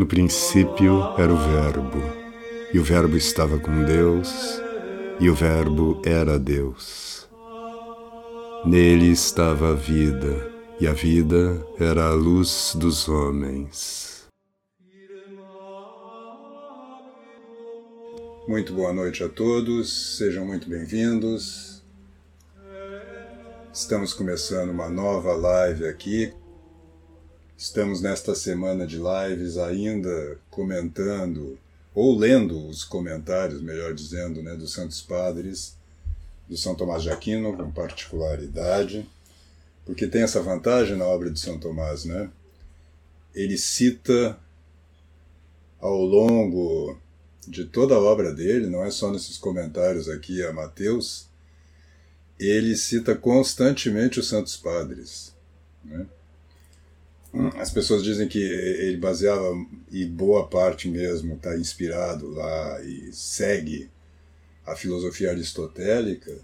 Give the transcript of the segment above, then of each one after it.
No princípio era o Verbo, e o Verbo estava com Deus, e o Verbo era Deus. Nele estava a vida, e a vida era a luz dos homens. Muito boa noite a todos, sejam muito bem-vindos. Estamos começando uma nova live aqui Estamos nesta semana de lives ainda comentando, ou lendo os comentários, melhor dizendo, né, dos Santos Padres, do São Tomás de Aquino, com particularidade, porque tem essa vantagem na obra de São Tomás, né? Ele cita ao longo de toda a obra dele, não é só nesses comentários aqui a Mateus, ele cita constantemente os Santos Padres, né? As pessoas dizem que ele baseava, e boa parte mesmo está inspirado lá e segue a filosofia aristotélica,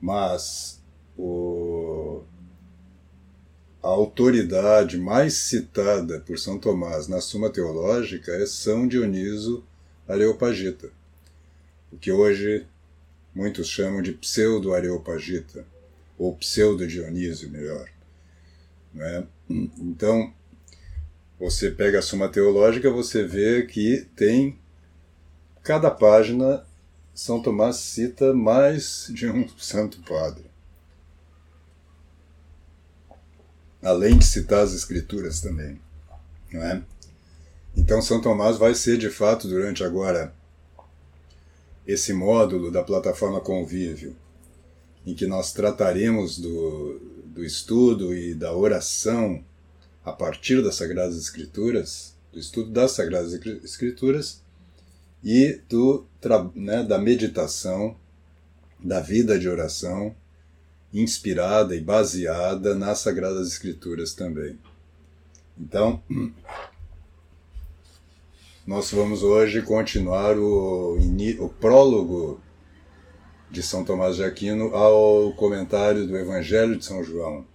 mas o, a autoridade mais citada por São Tomás na Suma Teológica é São Dioniso Areopagita, o que hoje muitos chamam de pseudo-areopagita, ou pseudo-Dionísio, melhor. Né? Então, você pega a Suma Teológica, você vê que tem cada página São Tomás cita mais de um santo padre. Além de citar as escrituras também, não é? Então São Tomás vai ser de fato durante agora esse módulo da plataforma Convívio, em que nós trataremos do, do estudo e da oração a partir das Sagradas Escrituras, do estudo das Sagradas Escrituras e do, né, da meditação, da vida de oração inspirada e baseada nas Sagradas Escrituras também. Então, nós vamos hoje continuar o, o prólogo de São Tomás de Aquino ao comentário do Evangelho de São João,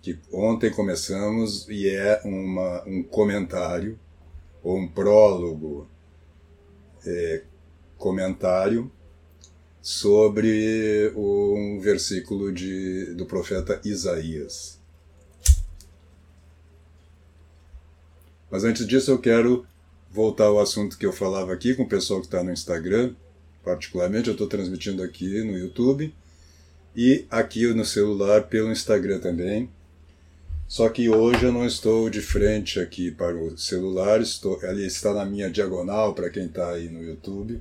que ontem começamos e é uma, um comentário ou um prólogo é, comentário sobre um versículo de, do profeta Isaías. Mas antes disso eu quero voltar ao assunto que eu falava aqui com o pessoal que está no Instagram, particularmente, eu estou transmitindo aqui no YouTube e aqui no celular pelo Instagram também. Só que hoje eu não estou de frente aqui para o celular, estou, ali está na minha diagonal para quem está aí no YouTube.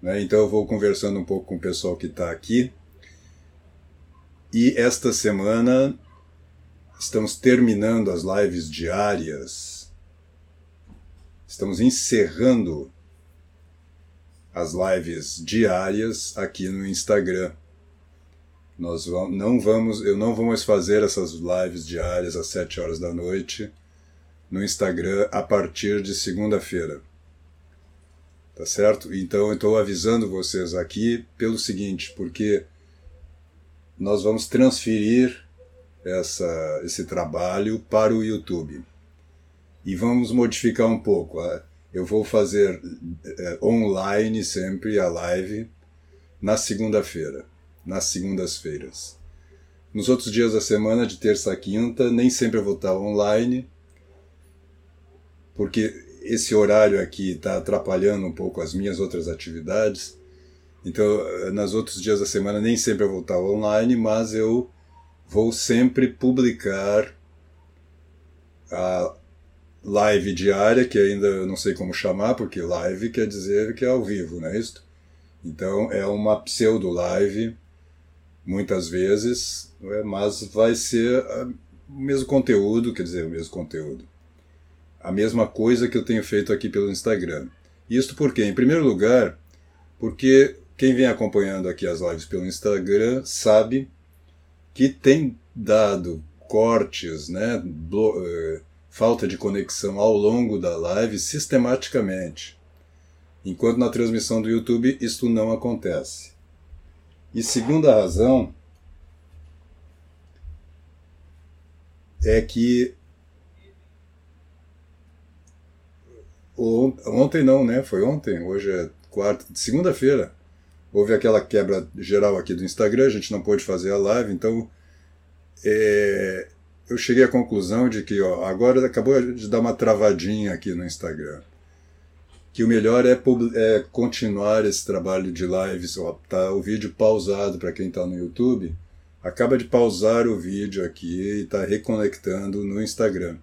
Né? Então eu vou conversando um pouco com o pessoal que está aqui. E esta semana estamos terminando as lives diárias. Estamos encerrando as lives diárias aqui no Instagram. Nós vamos, não vamos, eu não vou mais fazer essas lives diárias às 7 horas da noite no Instagram a partir de segunda-feira. Tá certo? Então eu estou avisando vocês aqui pelo seguinte, porque nós vamos transferir essa, esse trabalho para o YouTube. E vamos modificar um pouco. Eu vou fazer é, online sempre a live na segunda-feira, nas segundas-feiras. Nos outros dias da semana, de terça a quinta, nem sempre eu vou estar online, porque esse horário aqui está atrapalhando um pouco as minhas outras atividades. Então, nos outros dias da semana, nem sempre eu vou estar online, mas eu vou sempre publicar a, live diária, que ainda não sei como chamar, porque live quer dizer que é ao vivo, não é isso? Então é uma pseudo-live, muitas vezes, é? mas vai ser o mesmo conteúdo, quer dizer, o mesmo conteúdo. A mesma coisa que eu tenho feito aqui pelo Instagram. Isto porque, em primeiro lugar, porque quem vem acompanhando aqui as lives pelo Instagram sabe que tem dado cortes, né, eh, falta de conexão ao longo da live sistematicamente, enquanto na transmissão do YouTube isto não acontece. E segunda razão é que ontem não, né? Foi ontem, hoje é quarta, segunda-feira. Houve aquela quebra geral aqui do Instagram, a gente não pôde fazer a live, então é, eu cheguei à conclusão de que ó, agora acabou de dar uma travadinha aqui no Instagram. Que o melhor é, é continuar esse trabalho de lives. Ó, tá o vídeo pausado para quem está no YouTube. Acaba de pausar o vídeo aqui e está reconectando no Instagram.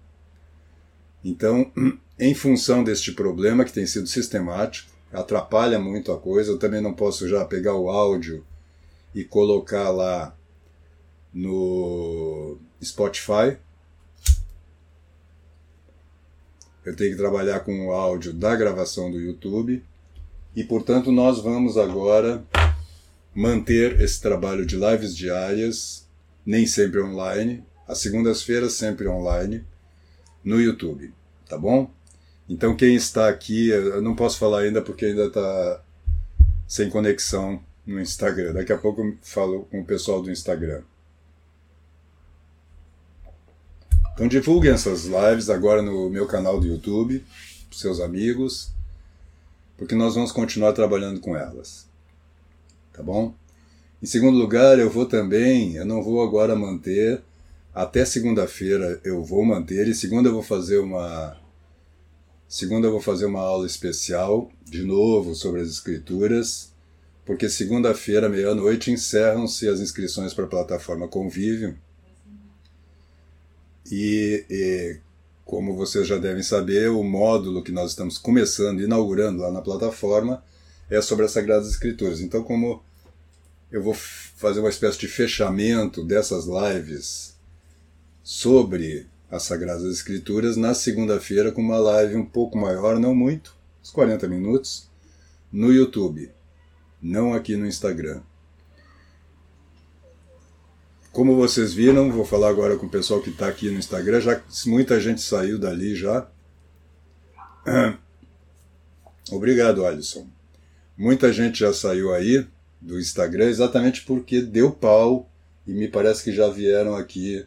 Então, em função deste problema que tem sido sistemático, atrapalha muito a coisa, eu também não posso já pegar o áudio e colocar lá no Spotify. Eu tenho que trabalhar com o áudio da gravação do YouTube e, portanto, nós vamos agora manter esse trabalho de lives diárias, nem sempre online, às segundas-feiras sempre online, no YouTube, tá bom? Então quem está aqui, eu não posso falar ainda porque ainda está sem conexão no Instagram. Daqui a pouco eu falo com o pessoal do Instagram. Então divulguem essas lives agora no meu canal do YouTube, para seus amigos, porque nós vamos continuar trabalhando com elas. Tá bom? Em segundo lugar, eu vou também, eu não vou agora manter, até segunda-feira eu vou manter, e segunda eu vou fazer uma. Segunda eu vou fazer uma aula especial, de novo, sobre as escrituras, porque segunda-feira, meia-noite, encerram-se as inscrições para a plataforma Convívio e, e, como vocês já devem saber, o módulo que nós estamos começando, inaugurando lá na plataforma, é sobre as Sagradas Escrituras. Então, como eu vou fazer uma espécie de fechamento dessas lives sobre as Sagradas Escrituras na segunda-feira com uma live um pouco maior, não muito, uns 40 minutos, no YouTube, não aqui no Instagram. Como vocês viram, vou falar agora com o pessoal que está aqui no Instagram, já muita gente saiu dali já. Obrigado, Alisson. Muita gente já saiu aí do Instagram exatamente porque deu pau e me parece que já vieram aqui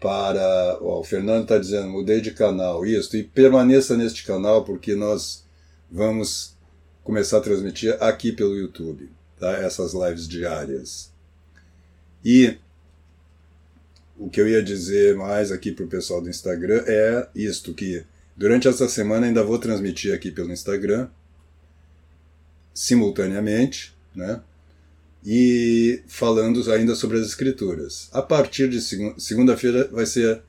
para. Ó, o Fernando está dizendo, mudei de canal, isso, e permaneça neste canal porque nós vamos começar a transmitir aqui pelo YouTube, tá? essas lives diárias. E o que eu ia dizer mais aqui para o pessoal do Instagram é isto, que durante essa semana ainda vou transmitir aqui pelo Instagram, simultaneamente, né? E falando ainda sobre as escrituras. A partir de segunda-feira vai ser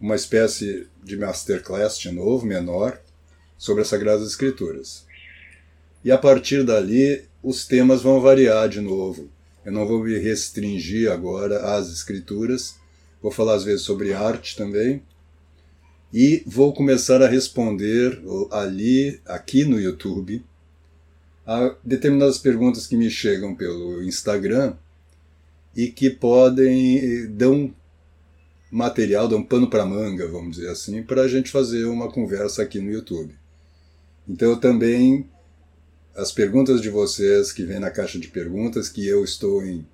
uma espécie de masterclass de novo, menor, sobre as Sagradas Escrituras. E a partir dali, os temas vão variar de novo. Eu não vou me restringir agora às escrituras, vou falar às vezes sobre arte também. E vou começar a responder ali, aqui no YouTube, a determinadas perguntas que me chegam pelo Instagram e que podem dão material, dão pano para manga, vamos dizer assim, para a gente fazer uma conversa aqui no YouTube. Então eu também as perguntas de vocês que vêm na caixa de perguntas, que eu estou em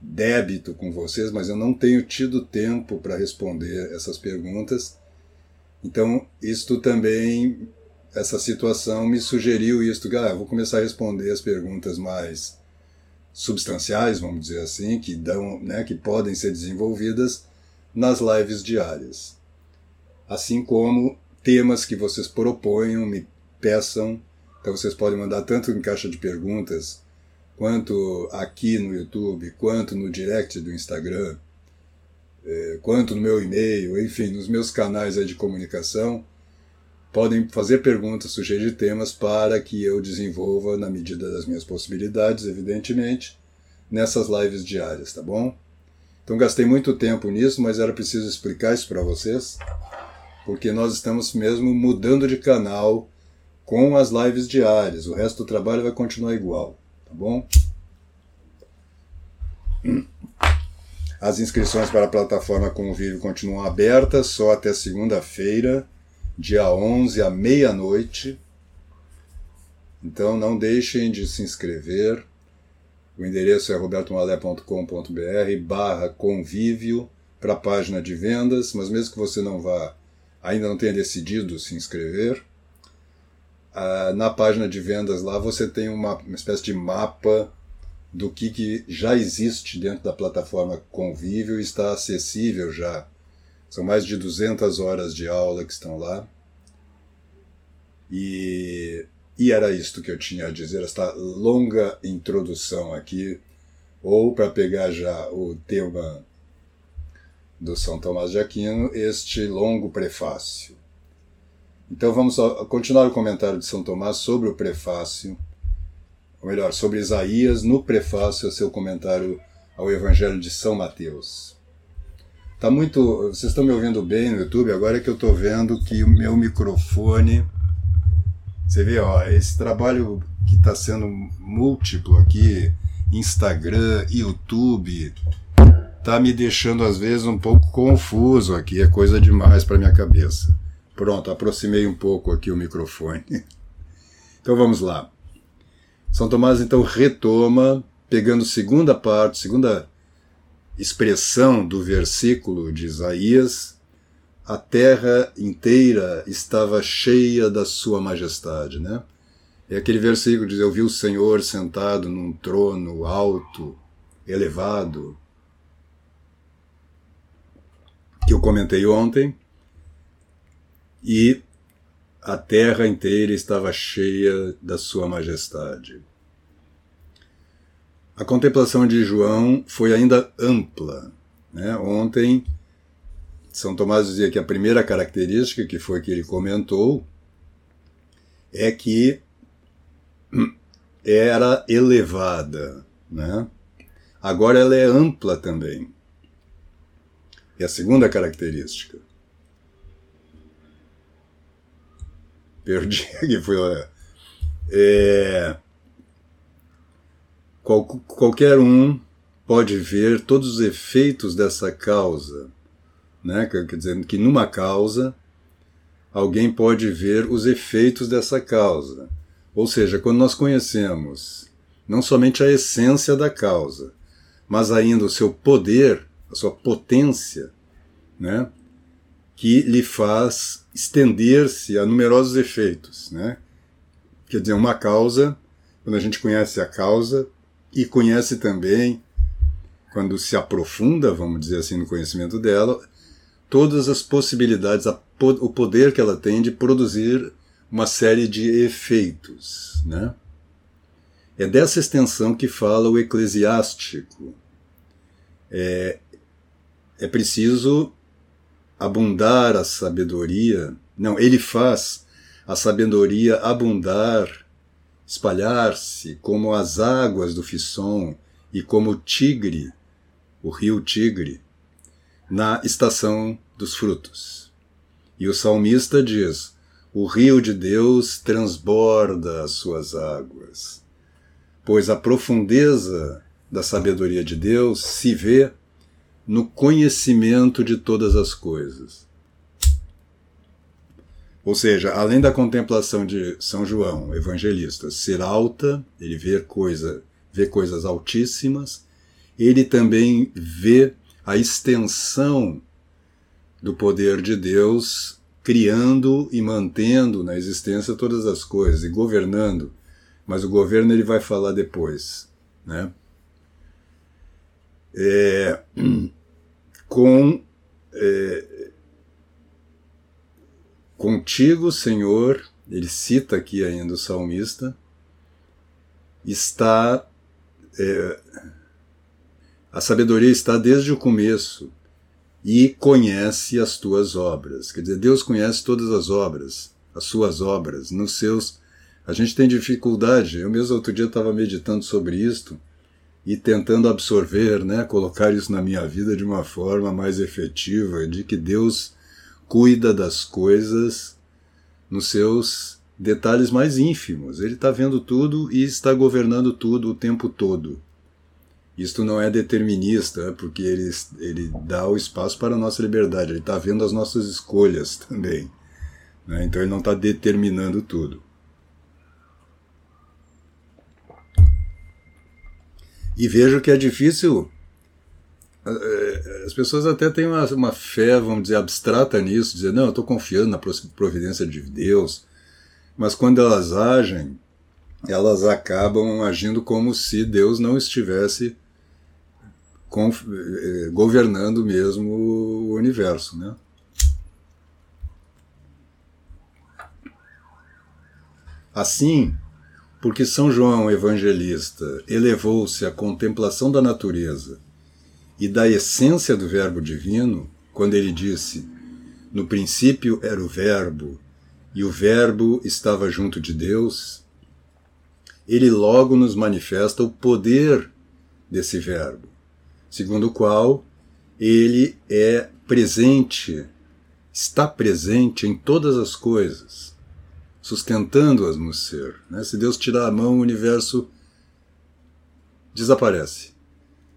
débito com vocês, mas eu não tenho tido tempo para responder essas perguntas. Então, isto também, essa situação me sugeriu isto, que ah, vou começar a responder as perguntas mais substanciais, vamos dizer assim, que dão, né, que podem ser desenvolvidas nas lives diárias. Assim como temas que vocês proponham, me peçam então vocês podem mandar tanto em caixa de perguntas, quanto aqui no YouTube, quanto no direct do Instagram, é, quanto no meu e-mail, enfim, nos meus canais de comunicação. Podem fazer perguntas, sugerir temas para que eu desenvolva na medida das minhas possibilidades, evidentemente, nessas lives diárias, tá bom? Então gastei muito tempo nisso, mas era preciso explicar isso para vocês, porque nós estamos mesmo mudando de canal com as lives diárias. O resto do trabalho vai continuar igual, tá bom? As inscrições para a plataforma Convívio continuam abertas só até segunda-feira, dia 11 à meia-noite. Então não deixem de se inscrever. O endereço é robertomalé.com.br barra convívio para a página de vendas, mas mesmo que você não vá, ainda não tenha decidido se inscrever, ah, na página de vendas lá você tem uma, uma espécie de mapa do que, que já existe dentro da plataforma Convívio e está acessível já. São mais de 200 horas de aula que estão lá. E, e era isto que eu tinha a dizer, esta longa introdução aqui, ou para pegar já o tema do São Tomás de Aquino, este longo prefácio. Então vamos continuar o comentário de São Tomás sobre o prefácio, ou melhor, sobre Isaías no prefácio ao seu comentário ao Evangelho de São Mateus. Tá muito, vocês estão me ouvindo bem no YouTube? Agora é que eu estou vendo que o meu microfone, você vê, ó, esse trabalho que está sendo múltiplo aqui, Instagram, YouTube, tá me deixando às vezes um pouco confuso aqui, é coisa demais para minha cabeça. Pronto, aproximei um pouco aqui o microfone. Então vamos lá. São Tomás então retoma, pegando segunda parte, segunda expressão do versículo de Isaías, a terra inteira estava cheia da sua majestade, né? É aquele versículo diz: Eu vi o Senhor sentado num trono alto, elevado, que eu comentei ontem, e a terra inteira estava cheia da sua majestade. A contemplação de João foi ainda ampla. Né? Ontem, São Tomás dizia que a primeira característica, que foi que ele comentou, é que era elevada. Né? Agora ela é ampla também. É a segunda característica. Perdi aqui, foi. É, qual, qualquer um pode ver todos os efeitos dessa causa. Né? Quer dizer, que numa causa, alguém pode ver os efeitos dessa causa. Ou seja, quando nós conhecemos não somente a essência da causa, mas ainda o seu poder, a sua potência, né? Que lhe faz estender-se a numerosos efeitos. Né? Quer dizer, uma causa, quando a gente conhece a causa e conhece também, quando se aprofunda, vamos dizer assim, no conhecimento dela, todas as possibilidades, o poder que ela tem de produzir uma série de efeitos. Né? É dessa extensão que fala o eclesiástico. É, é preciso abundar a sabedoria. Não, ele faz a sabedoria abundar, espalhar-se como as águas do Fisson e como o Tigre, o rio Tigre, na estação dos frutos. E o salmista diz: O rio de Deus transborda as suas águas, pois a profundeza da sabedoria de Deus se vê no conhecimento de todas as coisas. Ou seja, além da contemplação de São João, evangelista, ser alta, ele vê coisa, vê coisas altíssimas, ele também vê a extensão do poder de Deus criando e mantendo na existência todas as coisas e governando. Mas o governo ele vai falar depois, né? É, com é, contigo, Senhor, ele cita aqui ainda o salmista, está é, a sabedoria está desde o começo e conhece as tuas obras. Quer dizer, Deus conhece todas as obras, as suas obras, nos seus. A gente tem dificuldade. Eu mesmo outro dia estava meditando sobre isto e tentando absorver, né, colocar isso na minha vida de uma forma mais efetiva, de que Deus cuida das coisas nos seus detalhes mais ínfimos. Ele está vendo tudo e está governando tudo o tempo todo. Isto não é determinista, porque ele, ele dá o espaço para a nossa liberdade, ele está vendo as nossas escolhas também. Né? Então ele não está determinando tudo. E vejo que é difícil. Eh, as pessoas até têm uma, uma fé, vamos dizer, abstrata nisso, dizer, não, eu estou confiando na providência de Deus, mas quando elas agem, elas acabam agindo como se Deus não estivesse eh, governando mesmo o universo, né? Assim, porque São João Evangelista elevou-se à contemplação da natureza e da essência do Verbo divino, quando ele disse: No princípio era o Verbo, e o Verbo estava junto de Deus, ele logo nos manifesta o poder desse Verbo, segundo o qual ele é presente, está presente em todas as coisas sustentando-as no ser. Né? Se Deus tirar a mão, o universo desaparece,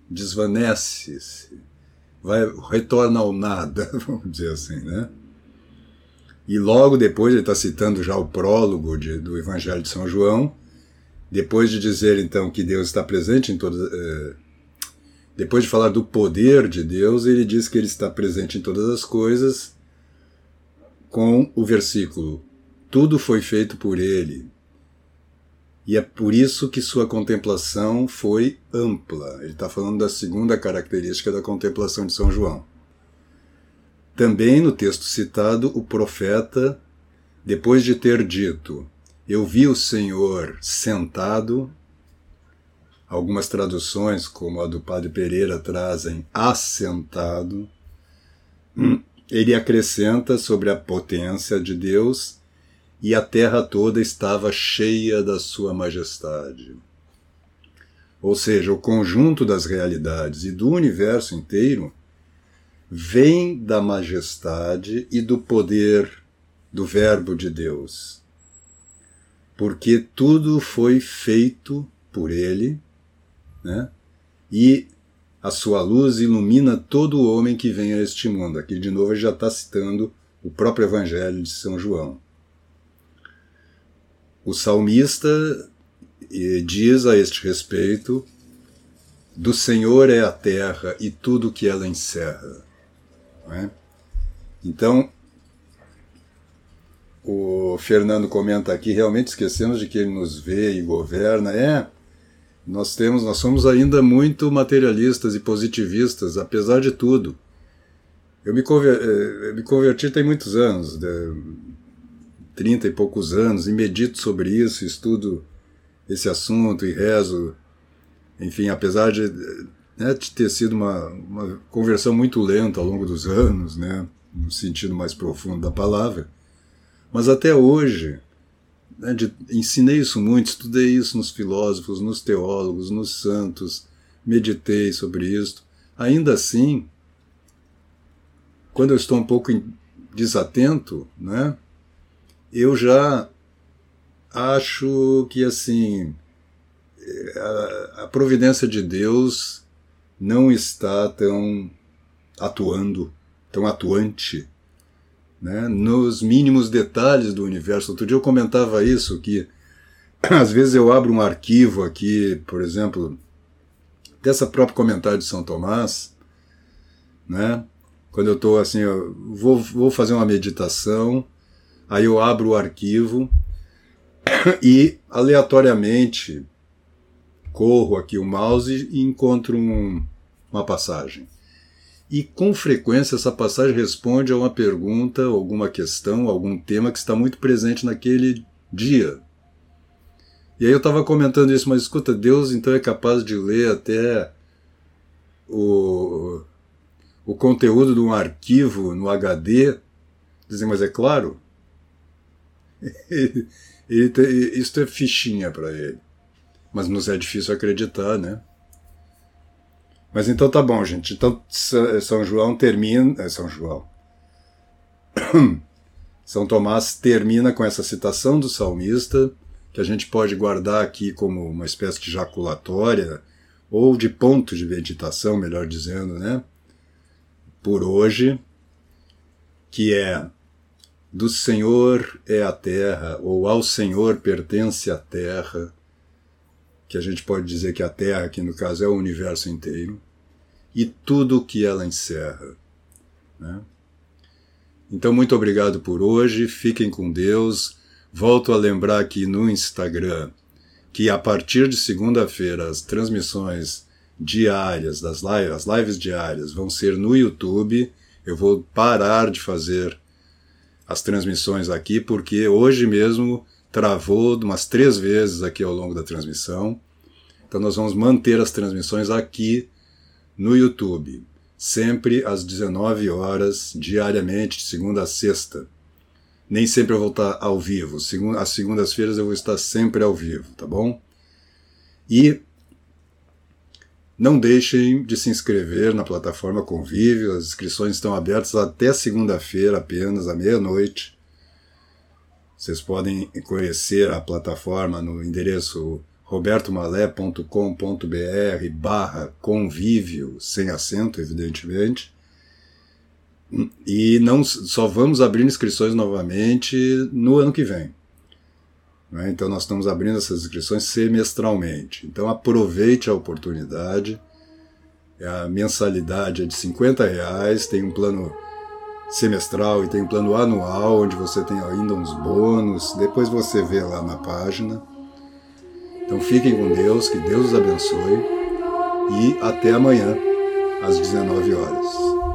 desvanece, vai retorna ao nada, vamos dizer assim, né? E logo depois ele está citando já o prólogo de, do Evangelho de São João, depois de dizer então que Deus está presente em todas, eh, depois de falar do poder de Deus, ele diz que ele está presente em todas as coisas, com o versículo tudo foi feito por ele. E é por isso que sua contemplação foi ampla. Ele está falando da segunda característica da contemplação de São João. Também no texto citado, o profeta, depois de ter dito: Eu vi o Senhor sentado, algumas traduções, como a do Padre Pereira, trazem assentado. Ele acrescenta sobre a potência de Deus e a terra toda estava cheia da sua majestade. Ou seja, o conjunto das realidades e do universo inteiro vem da majestade e do poder do Verbo de Deus. Porque tudo foi feito por Ele, né? e a sua luz ilumina todo o homem que vem a este mundo. Aqui, de novo, já está citando o próprio Evangelho de São João. O salmista diz a este respeito: Do Senhor é a terra e tudo que ela encerra. É? Então, o Fernando comenta aqui, realmente esquecemos de que ele nos vê e governa. É, nós temos, nós somos ainda muito materialistas e positivistas, apesar de tudo. Eu me, eh, eu me converti tem muitos anos, 30 e poucos anos e medito sobre isso, estudo esse assunto e rezo. Enfim, apesar de, né, de ter sido uma, uma conversão muito lenta ao longo dos anos, né, no sentido mais profundo da palavra, mas até hoje, né, de, ensinei isso muito, estudei isso nos filósofos, nos teólogos, nos santos, meditei sobre isso. Ainda assim, quando eu estou um pouco desatento, né, eu já acho que assim a, a providência de Deus não está tão atuando, tão atuante, né, nos mínimos detalhes do universo. Outro dia eu comentava isso que às vezes eu abro um arquivo aqui, por exemplo, dessa própria comentário de São Tomás, né? Quando eu estou assim, eu vou, vou fazer uma meditação Aí eu abro o arquivo e aleatoriamente corro aqui o mouse e encontro um, uma passagem. E com frequência essa passagem responde a uma pergunta, alguma questão, algum tema que está muito presente naquele dia. E aí eu estava comentando isso, mas escuta, Deus então é capaz de ler até o, o conteúdo de um arquivo no HD? Dizem, mas é claro, ele, isso é fichinha para ele. Mas nos é difícil acreditar, né? Mas então tá bom, gente. Então São João termina. É São João. São Tomás termina com essa citação do salmista, que a gente pode guardar aqui como uma espécie de jaculatória, ou de ponto de meditação, melhor dizendo, né? Por hoje, que é do Senhor é a terra, ou ao Senhor pertence a terra, que a gente pode dizer que a terra, aqui no caso, é o universo inteiro, e tudo o que ela encerra. Né? Então, muito obrigado por hoje, fiquem com Deus. Volto a lembrar aqui no Instagram que a partir de segunda-feira as transmissões diárias das lives, as lives diárias vão ser no YouTube. Eu vou parar de fazer as transmissões aqui porque hoje mesmo travou umas três vezes aqui ao longo da transmissão. Então nós vamos manter as transmissões aqui no YouTube, sempre às 19 horas, diariamente, de segunda a sexta. Nem sempre eu vou estar ao vivo. Às segundas-feiras eu vou estar sempre ao vivo, tá bom? E não deixem de se inscrever na plataforma Convívio, as inscrições estão abertas até segunda-feira apenas, à meia-noite. Vocês podem conhecer a plataforma no endereço robertomalé.com.br barra convívio, sem acento, evidentemente. E não só vamos abrir inscrições novamente no ano que vem. Né? Então nós estamos abrindo essas inscrições semestralmente. Então aproveite a oportunidade. A mensalidade é de 50 reais, tem um plano semestral e tem um plano anual, onde você tem ainda uns bônus. Depois você vê lá na página. Então fiquem com Deus, que Deus os abençoe e até amanhã, às 19 horas.